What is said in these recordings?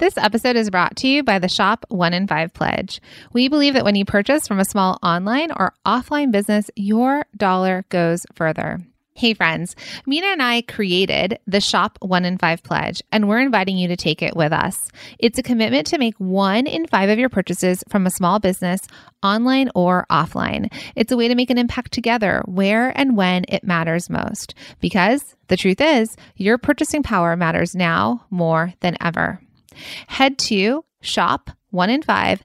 This episode is brought to you by the Shop One in Five Pledge. We believe that when you purchase from a small online or offline business, your dollar goes further. Hey, friends, Mina and I created the Shop One in Five Pledge, and we're inviting you to take it with us. It's a commitment to make one in five of your purchases from a small business, online or offline. It's a way to make an impact together where and when it matters most. Because the truth is, your purchasing power matters now more than ever. Head to shop one in five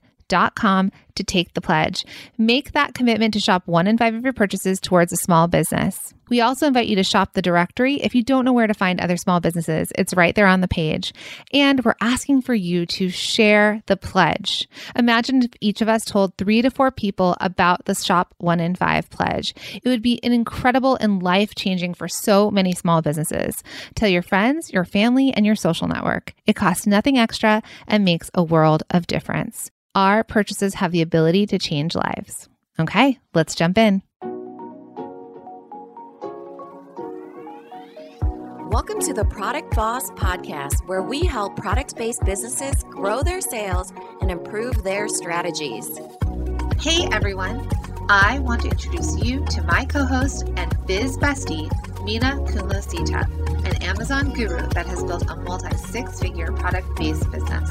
com to take the pledge. Make that commitment to shop one in five of your purchases towards a small business. We also invite you to shop the directory if you don't know where to find other small businesses. It's right there on the page. And we're asking for you to share the pledge. Imagine if each of us told three to four people about the Shop One in Five pledge. It would be an incredible and life changing for so many small businesses. Tell your friends, your family, and your social network. It costs nothing extra and makes a world of difference. Our purchases have the ability to change lives. Okay, let's jump in. Welcome to the Product Boss Podcast, where we help product based businesses grow their sales and improve their strategies. Hey everyone, I want to introduce you to my co host and biz bestie, Mina Khounlo-Sithep, an Amazon guru that has built a multi six figure product based business.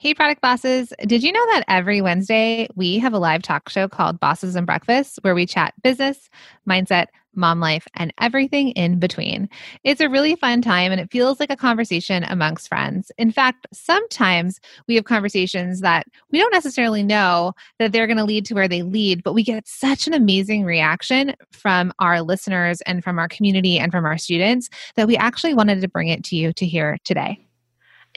Hey, product bosses. Did you know that every Wednesday we have a live talk show called Bosses and Breakfast where we chat business, mindset, mom life, and everything in between? It's a really fun time and it feels like a conversation amongst friends. In fact, sometimes we have conversations that we don't necessarily know that they're going to lead to where they lead, but we get such an amazing reaction from our listeners and from our community and from our students that we actually wanted to bring it to you to hear today.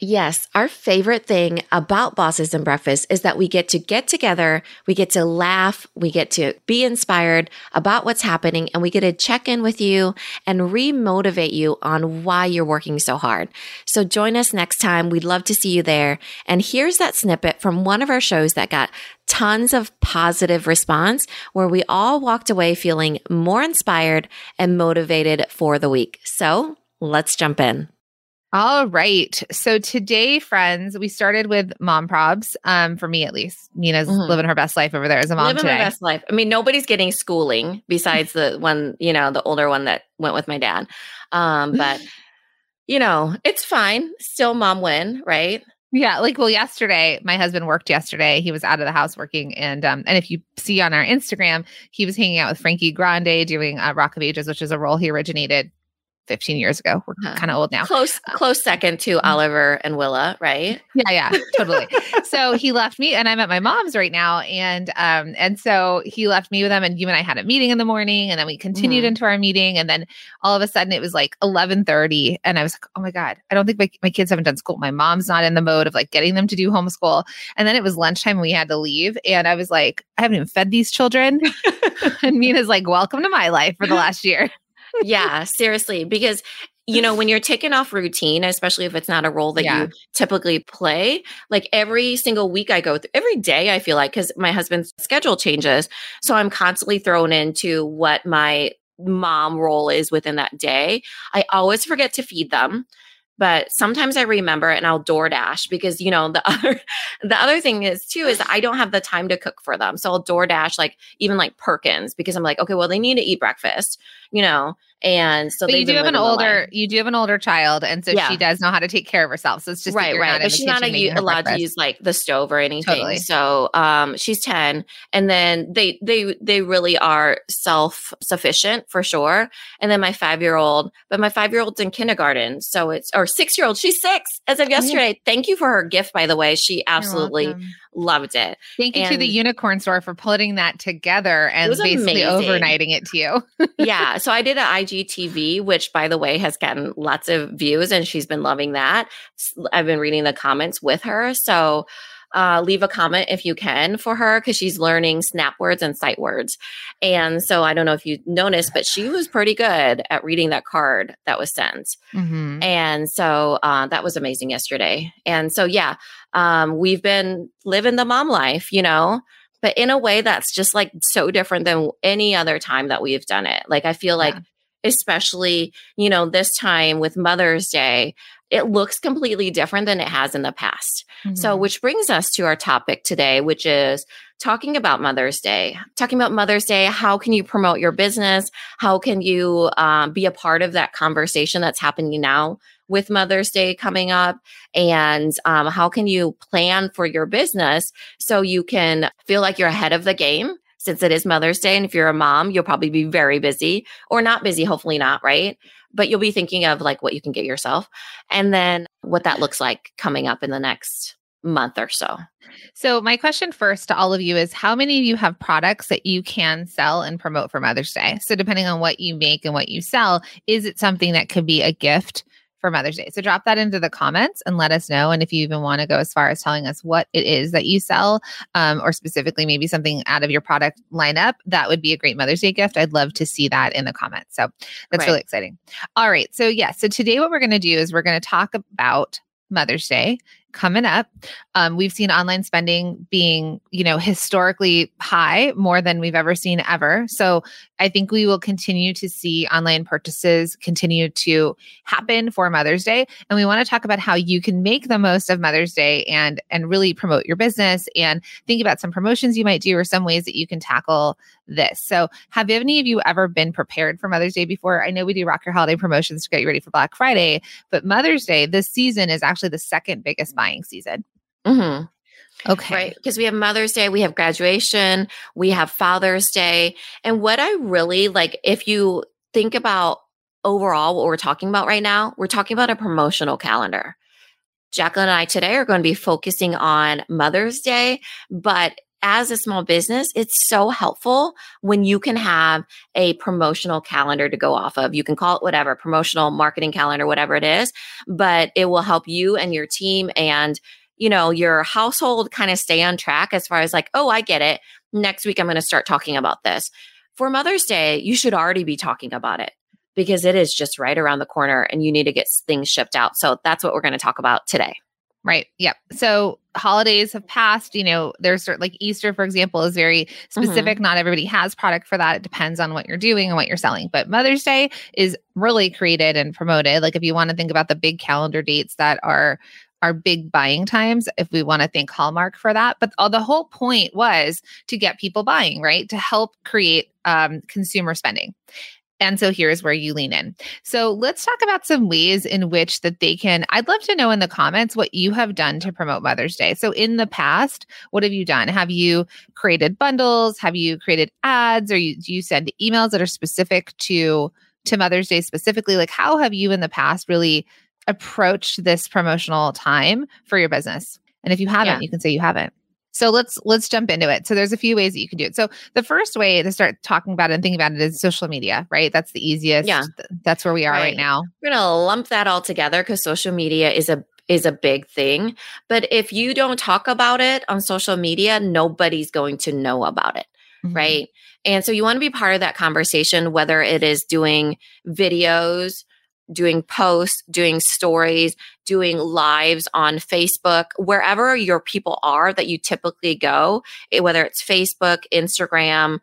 Yes, our favorite thing about Bosses and Breakfast is that we get to get together, we get to laugh, we get to be inspired about what's happening, and we get to check in with you and re-motivate you on why you're working so hard. So join us next time. We'd love to see you there. And here's that snippet from one of our shows that got tons of positive response where we all walked away feeling more inspired and motivated for the week. So let's jump in. All right. So today, friends, we started with mom probs. Um, for me at least. Mina's mm-hmm. living her best life over there as a mom. Living today. her best life. I mean, nobody's getting schooling besides the one, you know, the older one that went with my dad. Um, but you know, it's fine. Still mom win, right? Yeah, like well, yesterday my husband worked yesterday. He was out of the house working, and um, and if you see on our Instagram, he was hanging out with Frankie Grande doing uh, Rock of Ages, which is a role he originated 15 years ago. We're huh. kind of old now. Close, uh, close second to mm-hmm. Oliver and Willa, right? Yeah, yeah, totally. so he left me, and I'm at my mom's right now, and um, and so he left me with them, and you and I had a meeting in the morning, and then we continued mm. into our meeting, and then all of a sudden it was like 11:30, and I was like, oh my god, I don't think my, my kids haven't done school. My mom's not in the mode of like getting them to do homeschool, and then it was lunchtime, and we had to leave, and I was like, I haven't even fed these children, and Mina's like, welcome to my life for the last year yeah, seriously, because you know, when you're taking off routine, especially if it's not a role that yeah. you typically play, like every single week I go through, every day I feel like, because my husband's schedule changes. So I'm constantly thrown into what my mom role is within that day. I always forget to feed them but sometimes I remember and I'll DoorDash because you know the other the other thing is too is I don't have the time to cook for them. So I'll DoorDash like even like Perkins because I'm like, okay, well they need to eat breakfast, you know. And so but you do have an older you do have an older child, and so yeah. she does know how to take care of herself. So it's just right, right. But she's not a, allowed breakfast. to use like the stove or anything. Totally. So um, she's ten, and then they they they really are self sufficient for sure. And then my five year old, but my five year old's in kindergarten, so it's or six year old. She's six as of yesterday. Thank you for her gift, by the way. She absolutely loved it. Thank you and to the unicorn store for putting that together and basically amazing. overnighting it to you. yeah. So I did an IGTV, which by the way has gotten lots of views and she's been loving that. I've been reading the comments with her. So uh, leave a comment if you can for her because she's learning snap words and sight words. And so I don't know if you noticed, but she was pretty good at reading that card that was sent. Mm-hmm. And so uh, that was amazing yesterday. And so, yeah, um, we've been living the mom life, you know, but in a way that's just like so different than any other time that we've done it. Like, I feel like, especially, you know, this time with Mother's Day, it looks completely different than it has in the past. Mm-hmm. So, which brings us to our topic today, which is talking about Mother's Day. Talking about Mother's Day, how can you promote your business? How can you um, be a part of that conversation that's happening now with Mother's Day coming up? And um, how can you plan for your business so you can feel like you're ahead of the game? Since it is Mother's Day, and if you're a mom, you'll probably be very busy or not busy, hopefully not, right? but you'll be thinking of like what you can get yourself and then what that looks like coming up in the next month or so. So, my question first to all of you is how many of you have products that you can sell and promote for Mother's Day? So, depending on what you make and what you sell, is it something that could be a gift for Mother's Day. So drop that into the comments and let us know. And if you even want to go as far as telling us what it is that you sell, um, or specifically maybe something out of your product lineup, that would be a great Mother's Day gift. I'd love to see that in the comments. So that's right. really exciting. All right. So, yeah. So today, what we're going to do is we're going to talk about Mother's Day coming up. Um, we've seen online spending being, you know, historically high, more than we've ever seen ever. So I think we will continue to see online purchases continue to happen for Mother's Day. And we want to talk about how you can make the most of Mother's Day and and really promote your business and think about some promotions you might do or some ways that you can tackle this. So have any of you ever been prepared for Mother's Day before? I know we do rock your holiday promotions to get you ready for Black Friday, but Mother's Day this season is actually the second biggest buying season. Mm-hmm. Okay. Right. Because we have Mother's Day, we have graduation, we have Father's Day. And what I really like, if you think about overall what we're talking about right now, we're talking about a promotional calendar. Jacqueline and I today are going to be focusing on Mother's Day, but as a small business, it's so helpful when you can have a promotional calendar to go off of. You can call it whatever, promotional marketing calendar, whatever it is, but it will help you and your team and you know, your household kind of stay on track as far as like, oh, I get it. Next week I'm going to start talking about this. For Mother's Day, you should already be talking about it because it is just right around the corner and you need to get things shipped out. So that's what we're going to talk about today. Right. Yep. So holidays have passed. You know, there's certain, like Easter, for example, is very specific. Mm-hmm. Not everybody has product for that. It depends on what you're doing and what you're selling. But Mother's Day is really created and promoted. Like if you want to think about the big calendar dates that are are big buying times if we want to thank Hallmark for that. But all, the whole point was to get people buying, right? To help create um, consumer spending. And so here's where you lean in. So let's talk about some ways in which that they can. I'd love to know in the comments what you have done to promote Mother's Day. So in the past, what have you done? Have you created bundles? Have you created ads? Or you, do you send emails that are specific to to Mother's Day specifically? Like how have you in the past really approached this promotional time for your business? And if you haven't, yeah. you can say you haven't. So let's let's jump into it. So there's a few ways that you can do it. So the first way to start talking about it and thinking about it is social media, right? That's the easiest. Yeah. That's where we are right, right now. We're gonna lump that all together because social media is a is a big thing. But if you don't talk about it on social media, nobody's going to know about it. Mm-hmm. Right. And so you want to be part of that conversation, whether it is doing videos, doing posts, doing stories, doing lives on Facebook, wherever your people are that you typically go, whether it's Facebook, Instagram,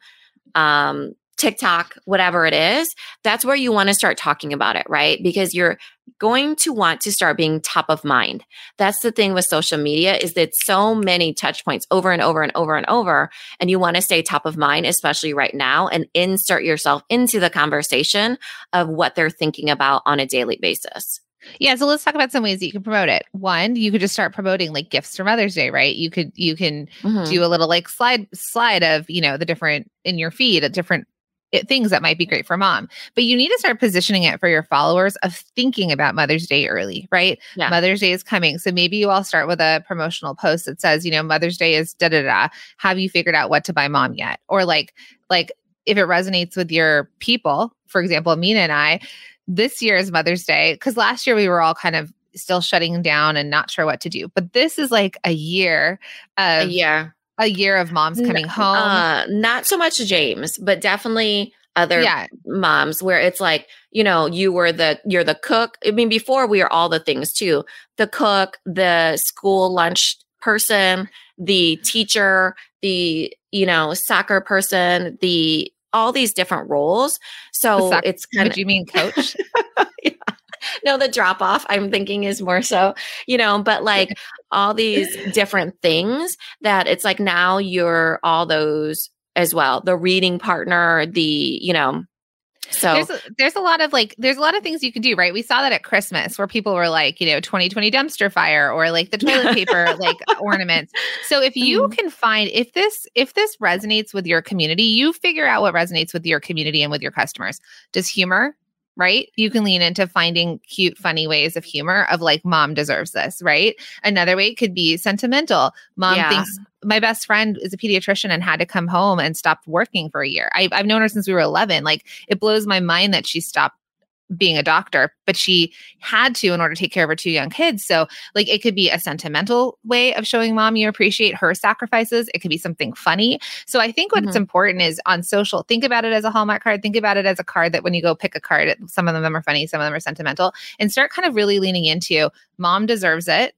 um, TikTok, whatever it is, that's where you want to start talking about it, right? Because you're going to want to start being top of mind. That's the thing with social media is that so many touch points over and over and over and over and you want to stay top of mind especially right now and insert yourself into the conversation of what they're thinking about on a daily basis. Yeah, so let's talk about some ways that you can promote it. One, you could just start promoting like gifts for Mother's Day, right? You could you can mm-hmm. do a little like slide slide of, you know, the different in your feed, a different it, things that might be great for mom. But you need to start positioning it for your followers of thinking about Mother's Day early, right? Yeah. Mother's Day is coming. So maybe you all start with a promotional post that says, you know, Mother's Day is da da da. Have you figured out what to buy mom yet? Or like, like if it resonates with your people, for example, Mina and I, this year's Mother's Day, because last year we were all kind of still shutting down and not sure what to do. But this is like a year of yeah. A year of moms coming home. Uh, not so much James, but definitely other yeah. moms where it's like, you know, you were the you're the cook. I mean, before we are all the things too. The cook, the school lunch person, the teacher, the, you know, soccer person, the all these different roles. So it's kind of you mean coach? No, the drop off I'm thinking is more so, you know, but like all these different things that it's like now you're all those as well. The reading partner, the, you know, so there's a, there's a lot of like there's a lot of things you can do, right? We saw that at Christmas where people were like, you know, 2020 dumpster fire or like the toilet paper like ornaments. So if you mm-hmm. can find if this if this resonates with your community, you figure out what resonates with your community and with your customers. Does humor right? You can lean into finding cute, funny ways of humor of like, mom deserves this, right? Another way could be sentimental. Mom yeah. thinks my best friend is a pediatrician and had to come home and stopped working for a year. I, I've known her since we were 11. Like, it blows my mind that she stopped being a doctor, but she had to in order to take care of her two young kids. So, like, it could be a sentimental way of showing mom you appreciate her sacrifices. It could be something funny. So, I think what's mm-hmm. important is on social, think about it as a Hallmark card. Think about it as a card that when you go pick a card, some of them are funny, some of them are sentimental, and start kind of really leaning into mom deserves it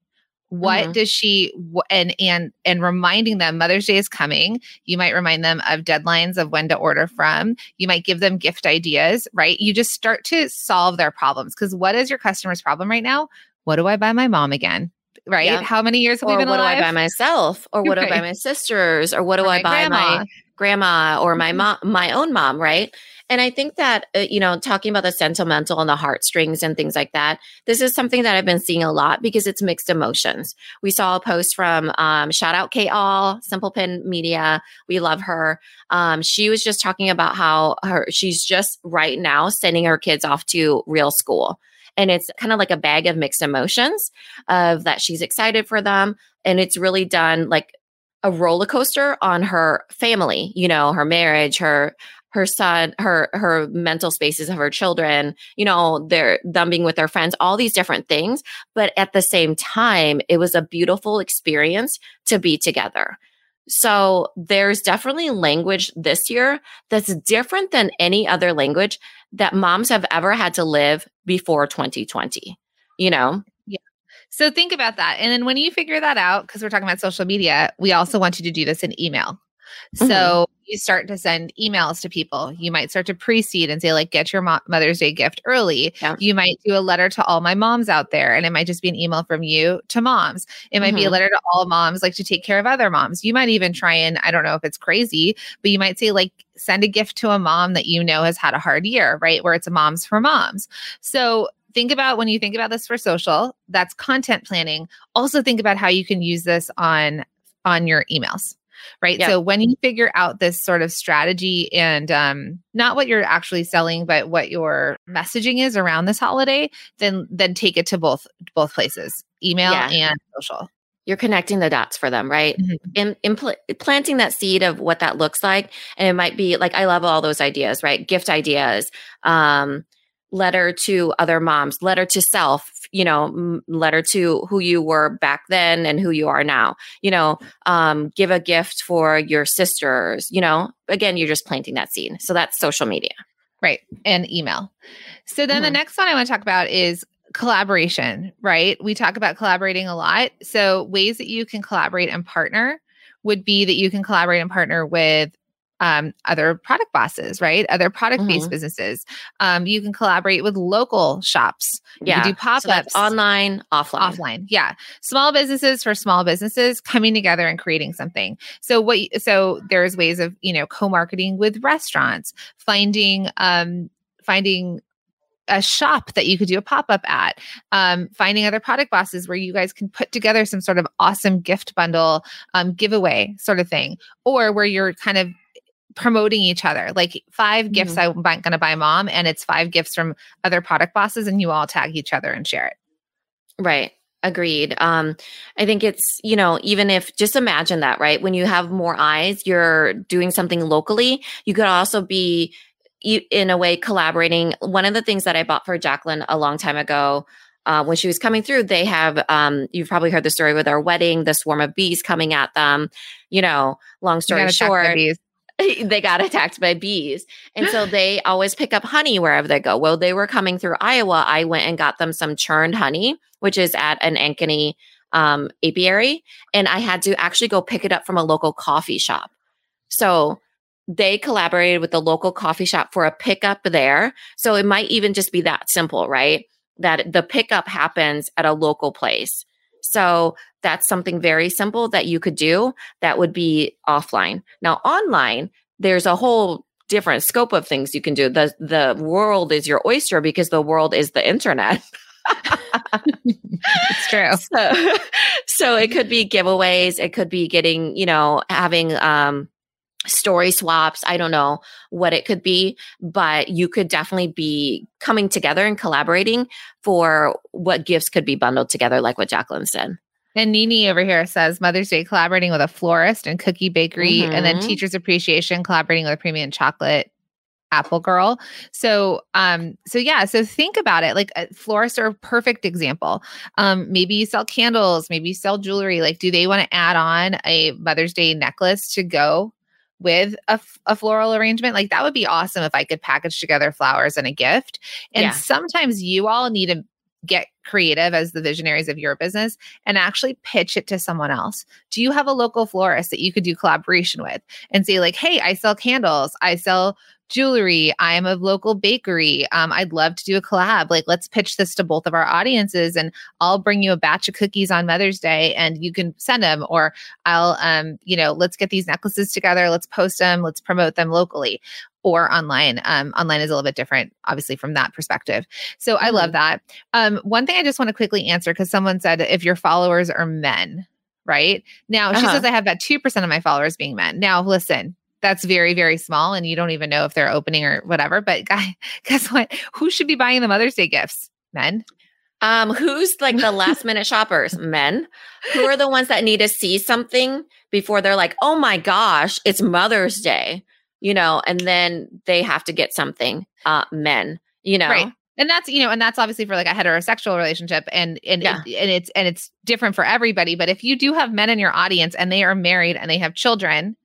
what mm-hmm. does she and and and reminding them mother's day is coming you might remind them of deadlines of when to order from you might give them gift ideas right you just start to solve their problems because what is your customer's problem right now what do i buy my mom again right yeah. how many years have or we been what alive? do i buy myself or what right. do i buy my sisters or what do or i buy grandma. my grandma or my mm-hmm. mom my own mom right and I think that, uh, you know, talking about the sentimental and the heartstrings and things like that, this is something that I've been seeing a lot because it's mixed emotions. We saw a post from um, shout out Kate Ahl, Simple Pin Media. We love her. Um, she was just talking about how her she's just right now sending her kids off to real school. And it's kind of like a bag of mixed emotions of that she's excited for them. And it's really done like a roller coaster on her family, you know, her marriage, her her son her her mental spaces of her children you know they're them being with their friends all these different things. But at the same time it was a beautiful experience to be together. So there's definitely language this year that's different than any other language that moms have ever had to live before 2020 you know? Yeah. So think about that. And then when you figure that out because we're talking about social media we also want you to do this in email so mm-hmm. you start to send emails to people. You might start to precede and say, like, get your mo- Mother's Day gift early. Yeah. You might do a letter to all my moms out there, and it might just be an email from you to moms. It might mm-hmm. be a mm-hmm. letter to all moms, like to take care of other moms. You might even try and, I don't know if it's crazy, but you might say, like, send a gift to a mom that you know has had a hard year, right? Where it's a moms for moms. So think about when you think about this for social, that's content planning. Also think about how you can use this on on your emails right? Yeah. So when you figure out this sort of strategy and um, not what you're actually selling, but what your messaging is around this holiday, then then take it to both both places, email yeah. and social. You're connecting the dots for them, right? Mm-hmm. In, in pl- planting that seed of what that looks like, and it might be like I love all those ideas, right? Gift ideas, um, letter to other moms, letter to self, you know, letter to who you were back then and who you are now. You know, um, give a gift for your sisters. You know, again, you're just planting that seed. So that's social media, right? And email. So then mm-hmm. the next one I want to talk about is collaboration. Right? We talk about collaborating a lot. So ways that you can collaborate and partner would be that you can collaborate and partner with um, other product bosses, right? Other product based mm-hmm. businesses. Um, you can collaborate with local shops. Yeah. You do pop ups so online, offline. Offline. Yeah. Small businesses for small businesses coming together and creating something. So, what, so there's ways of, you know, co marketing with restaurants, finding, um, finding a shop that you could do a pop up at, um, finding other product bosses where you guys can put together some sort of awesome gift bundle um, giveaway sort of thing, or where you're kind of promoting each other. Like 5 mm-hmm. gifts i'm going to buy mom and it's five gifts from other product bosses and you all tag each other and share it. Right. Agreed. Um i think it's you know even if just imagine that right? When you have more eyes you're doing something locally. You could also be in a way collaborating. One of the things that i bought for jacqueline a long time ago uh, when she was coming through, they have, um, you've probably heard the story with our wedding, the swarm of bees coming at them. You know, long story short, they got attacked by bees. And so they always pick up honey wherever they go. Well, they were coming through Iowa. I went and got them some churned honey, which is at an Ankeny um, apiary. And I had to actually go pick it up from a local coffee shop. So they collaborated with the local coffee shop for a pickup there. So it might even just be that simple, right? That the pickup happens at a local place. So that's something very simple that you could do that would be offline. Now, online, there's a whole different scope of things you can do. The the world is your oyster because the world is the internet. it's true. So, so it could be giveaways, it could be getting, you know, having um story swaps. I don't know what it could be, but you could definitely be coming together and collaborating for what gifts could be bundled together, like what Jacqueline said. And Nini over here says Mother's Day collaborating with a florist and cookie bakery, mm-hmm. and then mm-hmm. Teachers Appreciation collaborating with a premium chocolate apple girl so um so yeah so think about it like uh, florists are a perfect example um maybe you sell candles maybe you sell jewelry like do they want to add on a mother's day necklace to go with a, a, floral arrangement. Like that would be awesome if I could package together flowers and a gift. And yeah. sometimes you all need to get creative as the visionaries of your business and actually pitch it to someone else. Do you have a local florist that you could do collaboration with and say like, "Hey, I sell candles. I sell jewelry. I am a local bakery. Um, I'd love to do a collab. Like, let's pitch this to both of our audiences, and I'll bring you a batch of cookies on Mother's Day, and you can send them. Or I'll, um, you know, let's get these necklaces together. Let's post them. Let's promote them locally or online. Um, online is a little bit different, obviously, from that perspective. So mm-hmm. I love mm-hmm. that. Um, one thing I just want to quickly answer because someone said if your followers are men, right? Now uh-huh. she says I have about 2% of my followers being men. Now, listen, that's very very small and you don't even know if they're opening or whatever but guy guess what? Who should be buying the mother's day gifts? Men. Um who's like the last minute shoppers? Men. Who are the ones that need to see something before they're like oh my gosh it's mother's day you know and then they have to get something uh men you know? Right and that's you know and that's obviously for like a heterosexual relationship and and yeah. it, and it's and it's different for everybody but if you do have men in your audience and they are married and they have children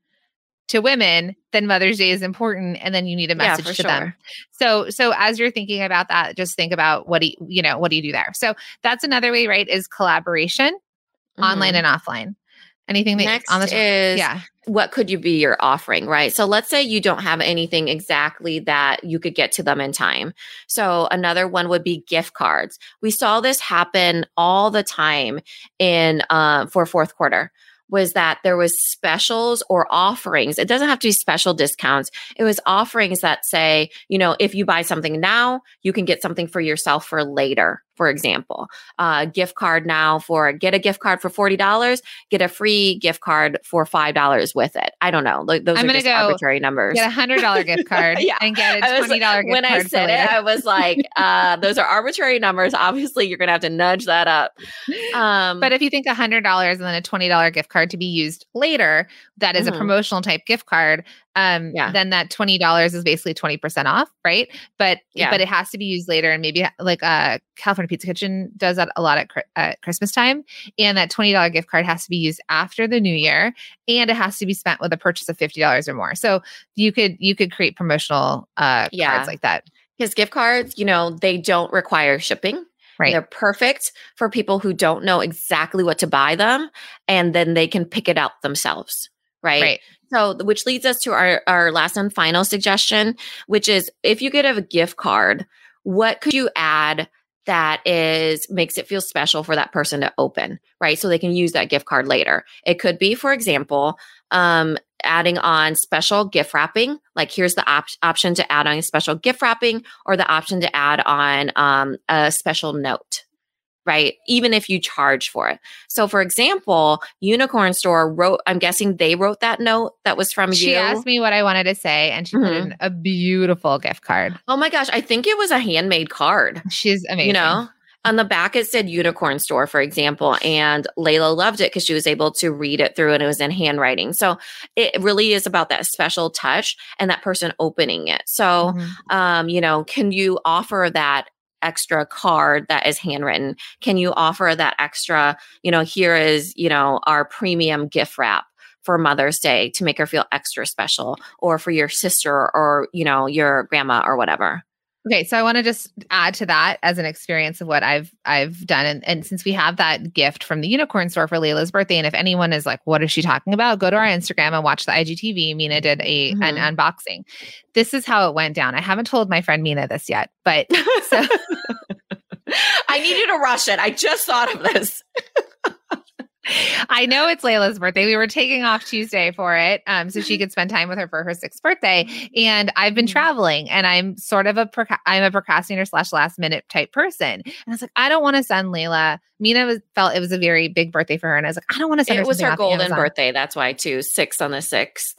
to women, then Mother's Day is important, and then you need a message yeah, to sure. them. So, so as you're thinking about that, just think about what do you, you know what do you do there. So that's another way, right? Is collaboration, mm-hmm. online and offline. Anything that Next on the is yeah. What could you be your offering, right? So let's say you don't have anything exactly that you could get to them in time. So another one would be gift cards. We saw this happen all the time in uh, for fourth quarter was that there was specials or offerings. It doesn't have to be special discounts. It was offerings that say, you know, if you buy something now, you can get something for yourself for later for example. Uh, gift card now for get a gift card for $40, get a free gift card for $5 with it. I don't know. Those I'm are just go arbitrary numbers. Get a $100 gift card yeah. and get a $20 gift card. When I said it, I was like, uh, those are arbitrary numbers. Obviously, you're going to have to nudge that up. Um, but if you think $100 and then a $20 gift card to be used later, that is mm-hmm. a promotional type gift card, um, yeah. then that twenty dollars is basically twenty percent off, right? But yeah. but it has to be used later, and maybe like uh, California Pizza Kitchen does that a lot at, Christmas time, and that twenty dollar gift card has to be used after the New Year, and it has to be spent with a purchase of fifty dollars or more. So you could you could create promotional uh, yeah. cards like that. Because gift cards, you know, they don't require shipping. Right. They're perfect for people who don't know exactly what to buy them, and then they can pick it out themselves. Right. right. So, which leads us to our, our last and final suggestion, which is if you get a gift card, what could you add that is makes it feel special for that person to open, right? So they can use that gift card later. It could be, for example, um, adding on special gift wrapping. Like here's the op- option to add on a special gift wrapping, or the option to add on um, a special note right? Even if you charge for it. So, for example, Unicorn Store wrote, I'm guessing they wrote that note that was from she you. She asked me what I wanted to say, and she mm-hmm. put in a beautiful gift card. Oh my gosh. I think it was a handmade card. She's amazing. You know? On the back, it said Unicorn Store, for example, and Layla loved it because she was able to read it through and it was in handwriting. So it really is about that special touch and that person opening it. So, mm-hmm. um, you know, can you offer that extra card that is handwritten? Can you offer that extra, you know, here is, you know, our premium gift wrap for Mother's Day to make her feel extra special or for your sister or, you know, your grandma or whatever? Okay, so I want to just add to that as an experience of what I've I've done, and, and since we have that gift from the unicorn store for Layla's birthday, and if anyone is like, "What is she talking about?" Go to our Instagram and watch the IGTV. Mina did a mm-hmm. an unboxing. This is how it went down. I haven't told my friend Mina this yet, but so I need you to rush it. I just thought of this. I know it's Layla's birthday. We were taking off Tuesday for it, um, so she could spend time with her for her sixth birthday. And I've been mm-hmm. traveling, and I'm sort of a I'm a procrastinator slash last minute type person. And I was like, I don't want to send Layla. Mina was, felt it was a very big birthday for her, and I was like, I don't want to send it her. It was her golden birthday. That's why too. Six on the sixth.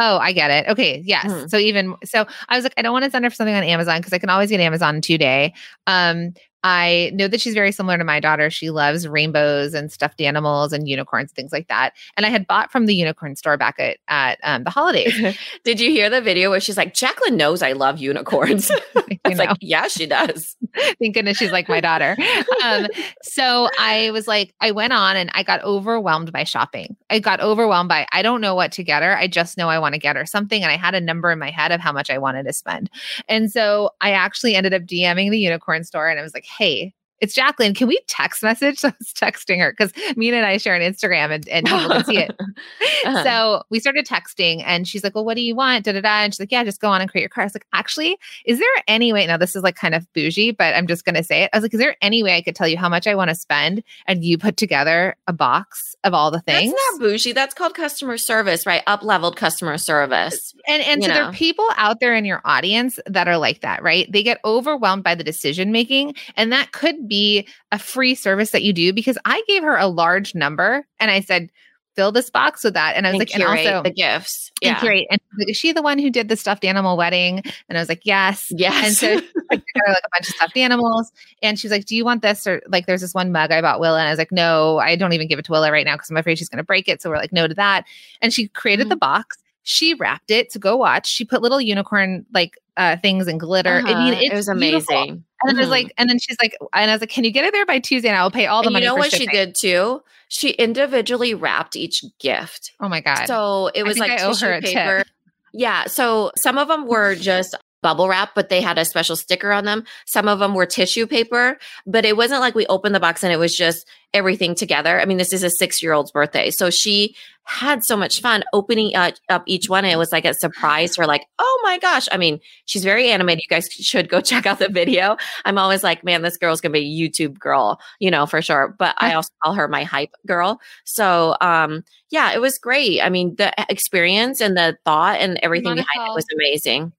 Oh, I get it. Okay. Yes. Mm. So even so I was like, I don't want to send her for something on Amazon because I can always get Amazon two day. Um, I know that she's very similar to my daughter. She loves rainbows and stuffed animals and unicorns, things like that. And I had bought from the unicorn store back at at um, the holidays. Did you hear the video where she's like, Jacqueline knows I love unicorns? it's like, yeah, she does. Thank goodness she's like my daughter. Um, so I was like, I went on and I got overwhelmed by shopping. I got overwhelmed by I don't know what to get her. I just know I want to get her something, and I had a number in my head of how much I wanted to spend. And so I actually ended up DMing the unicorn store, and I was like hey, it's Jacqueline. Can we text message? So I was texting her because Mina and I share an Instagram and, and people can see it. uh-huh. So we started texting and she's like, Well, what do you want? Da da da. And she's like, Yeah, just go on and create your card. I was like, Actually, is there any way? Now, this is like kind of bougie, but I'm just going to say it. I was like, Is there any way I could tell you how much I want to spend? And you put together a box of all the things. That's not bougie. That's called customer service, right? Up leveled customer service. And and so know. there are people out there in your audience that are like that, right? They get overwhelmed by the decision making, and that could be a free service that you do because I gave her a large number and I said, fill this box with that. And I was and like, and also the gifts. Yeah. And curate. And like, is she the one who did the stuffed animal wedding? And I was like, yes. Yes. And so I got like a bunch of stuffed animals. And she's like, do you want this? Or like, there's this one mug I bought Willa. And I was like, no, I don't even give it to Willa right now because I'm afraid she's going to break it. So we're like, no to that. And she created mm-hmm. the box. She wrapped it to go watch. She put little unicorn like uh, things and glitter. Uh-huh. I mean, it was amazing. Beautiful. And mm-hmm. I was like, and then she's like, and I was like, can you get it there by Tuesday? And I will pay all the and money. You know what shipping. she did too? She individually wrapped each gift. Oh my god! So it was like tissue paper. Yeah. So some of them were just bubble wrap, but they had a special sticker on them. Some of them were tissue paper, but it wasn't like we opened the box and it was just everything together. I mean, this is a six year old's birthday. So she had so much fun opening uh, up each one. And it was like a surprise for like, oh my gosh. I mean, she's very animated. You guys should go check out the video. I'm always like, man, this girl's going to be a YouTube girl, you know, for sure. But I also call her my hype girl. So, um, yeah, it was great. I mean, the experience and the thought and everything behind it was amazing.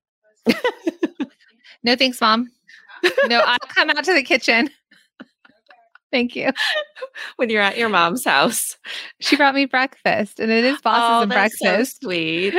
no, thanks, mom. No, I'll come out to the kitchen. Thank you. When you're at your mom's house, she brought me breakfast, and it is bosses oh, and breakfast. So sweet.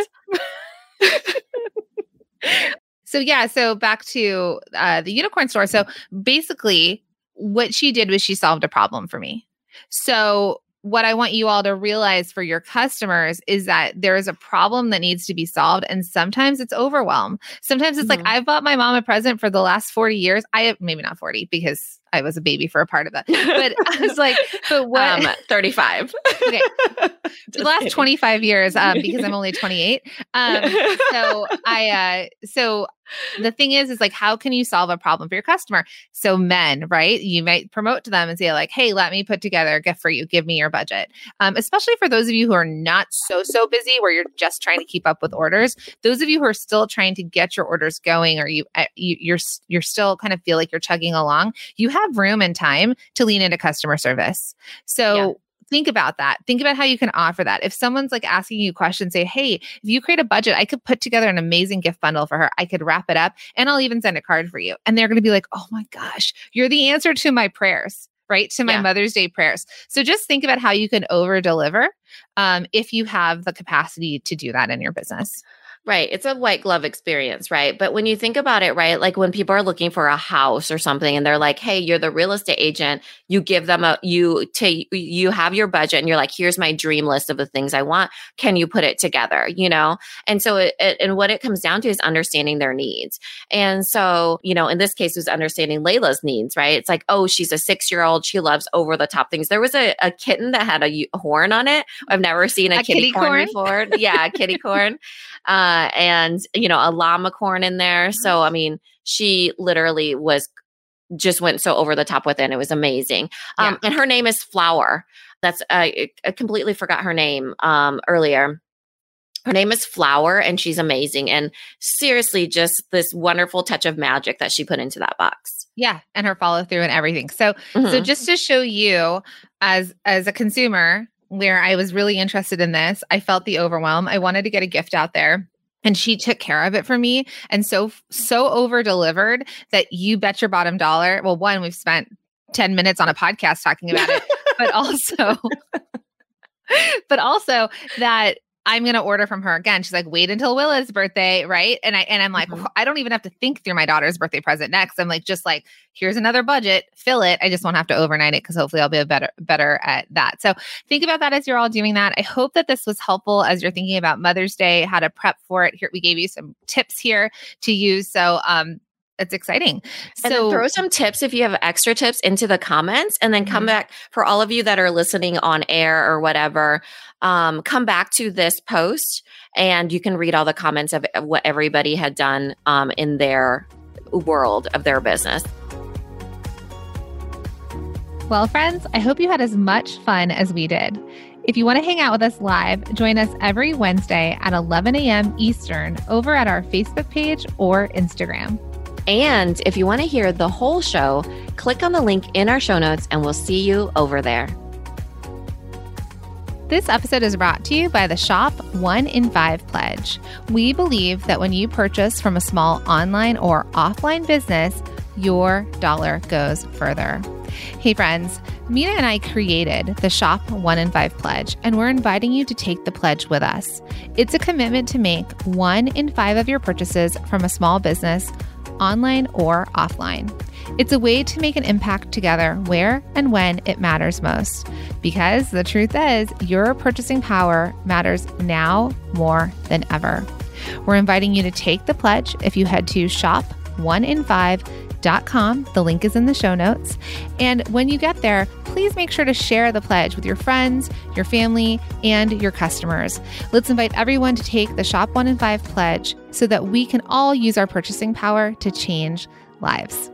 so yeah, so back to uh, the unicorn store. So basically, what she did was she solved a problem for me. So what I want you all to realize for your customers is that there is a problem that needs to be solved. And sometimes it's overwhelm. Sometimes it's mm-hmm. like, I've bought my mom a present for the last 40 years. I have maybe not 40 because I was a baby for a part of that. But I was like, but what? Um, 35. okay. the last kidding. 25 years, um, because I'm only 28. Um, so I, uh, so the thing is, is like, how can you solve a problem for your customer? So men, right? You might promote to them and say like, Hey, let me put together a gift for you. Give me your budget. Um, especially for those of you who are not so, so busy where you're just trying to keep up with orders. Those of you who are still trying to get your orders going, or you, uh, you you're, you're still kind of feel like you're chugging along. You have room and time to lean into customer service. So yeah think about that. Think about how you can offer that. If someone's like asking you questions, say, Hey, if you create a budget, I could put together an amazing gift bundle for her. I could wrap it up and I'll even send a card for you. And they're going to be like, Oh my gosh, you're the answer to my prayers right to my yeah. mother's day prayers so just think about how you can over deliver um, if you have the capacity to do that in your business Right. It's a white glove experience, right? But when you think about it, right, like when people are looking for a house or something and they're like, "Hey, you're the real estate agent." You give them a you take you have your budget and you're like, "Here's my dream list of the things I want. Can you put it together?" You know? And so it, it and what it comes down to is understanding their needs. And so, you know, in this case was understanding Layla's needs, right? It's like, "Oh, she's a 6-year-old. She loves over the top things." There was a, a kitten that had a horn on it. I've never seen a, a kitty, kitty corn, corn before. Yeah, kitty corn. Uh, Uh, and you know a llama corn in there. So mm-hmm. I mean, she literally was just went so over the top with it. It was amazing. Um, yeah. And her name is Flower. That's I, I completely forgot her name um, earlier. Her name is Flower, and she's amazing. And seriously, just this wonderful touch of magic that she put into that box. Yeah, and her follow through and everything. So, mm-hmm. so just to show you, as as a consumer, where I was really interested in this. I felt the overwhelm. I wanted to get a gift out there and she took care of it for me. And so so over delivered that you bet your bottom dollar well one we've spent 10 minutes on a podcast talking about it but also but also that I'm going to order from her again. She's like, wait until Willa's birthday, right? And I and I'm like, mm-hmm. I don't even have to think through my daughter's birthday present next. I'm like, just like, here's another budget, fill it. I just won't have to overnight it because hopefully I'll be a better better at that. So think about that as you're all doing that. I hope that this was helpful as you're thinking about Mother's Day, how to prep for it. Here we gave you some tips here to use. So um, it's exciting. And so throw some tips if you have extra tips into the comments and then come mm-hmm. back for all of you that are listening on air or whatever. Um, come back to this post and you can read all the comments of what everybody had done um, in their world of their business. Well, friends, I hope you had as much fun as we did. If you want to hang out with us live, join us every Wednesday at 11 a.m. Eastern over at our Facebook page or Instagram. And if you want to hear the whole show, click on the link in our show notes and we'll see you over there. This episode is brought to you by the Shop One in Five Pledge. We believe that when you purchase from a small online or offline business, your dollar goes further. Hey, friends, Mina and I created the Shop One in Five Pledge, and we're inviting you to take the pledge with us. It's a commitment to make one in five of your purchases from a small business online or offline. It's a way to make an impact together where and when it matters most. Because the truth is, your purchasing power matters now more than ever. We're inviting you to take the pledge if you head to shop1in5.com pledge.com. The link is in the show notes. And when you get there, please make sure to share the pledge with your friends, your family, and your customers. Let's invite everyone to take the Shop One in Five pledge so that we can all use our purchasing power to change lives.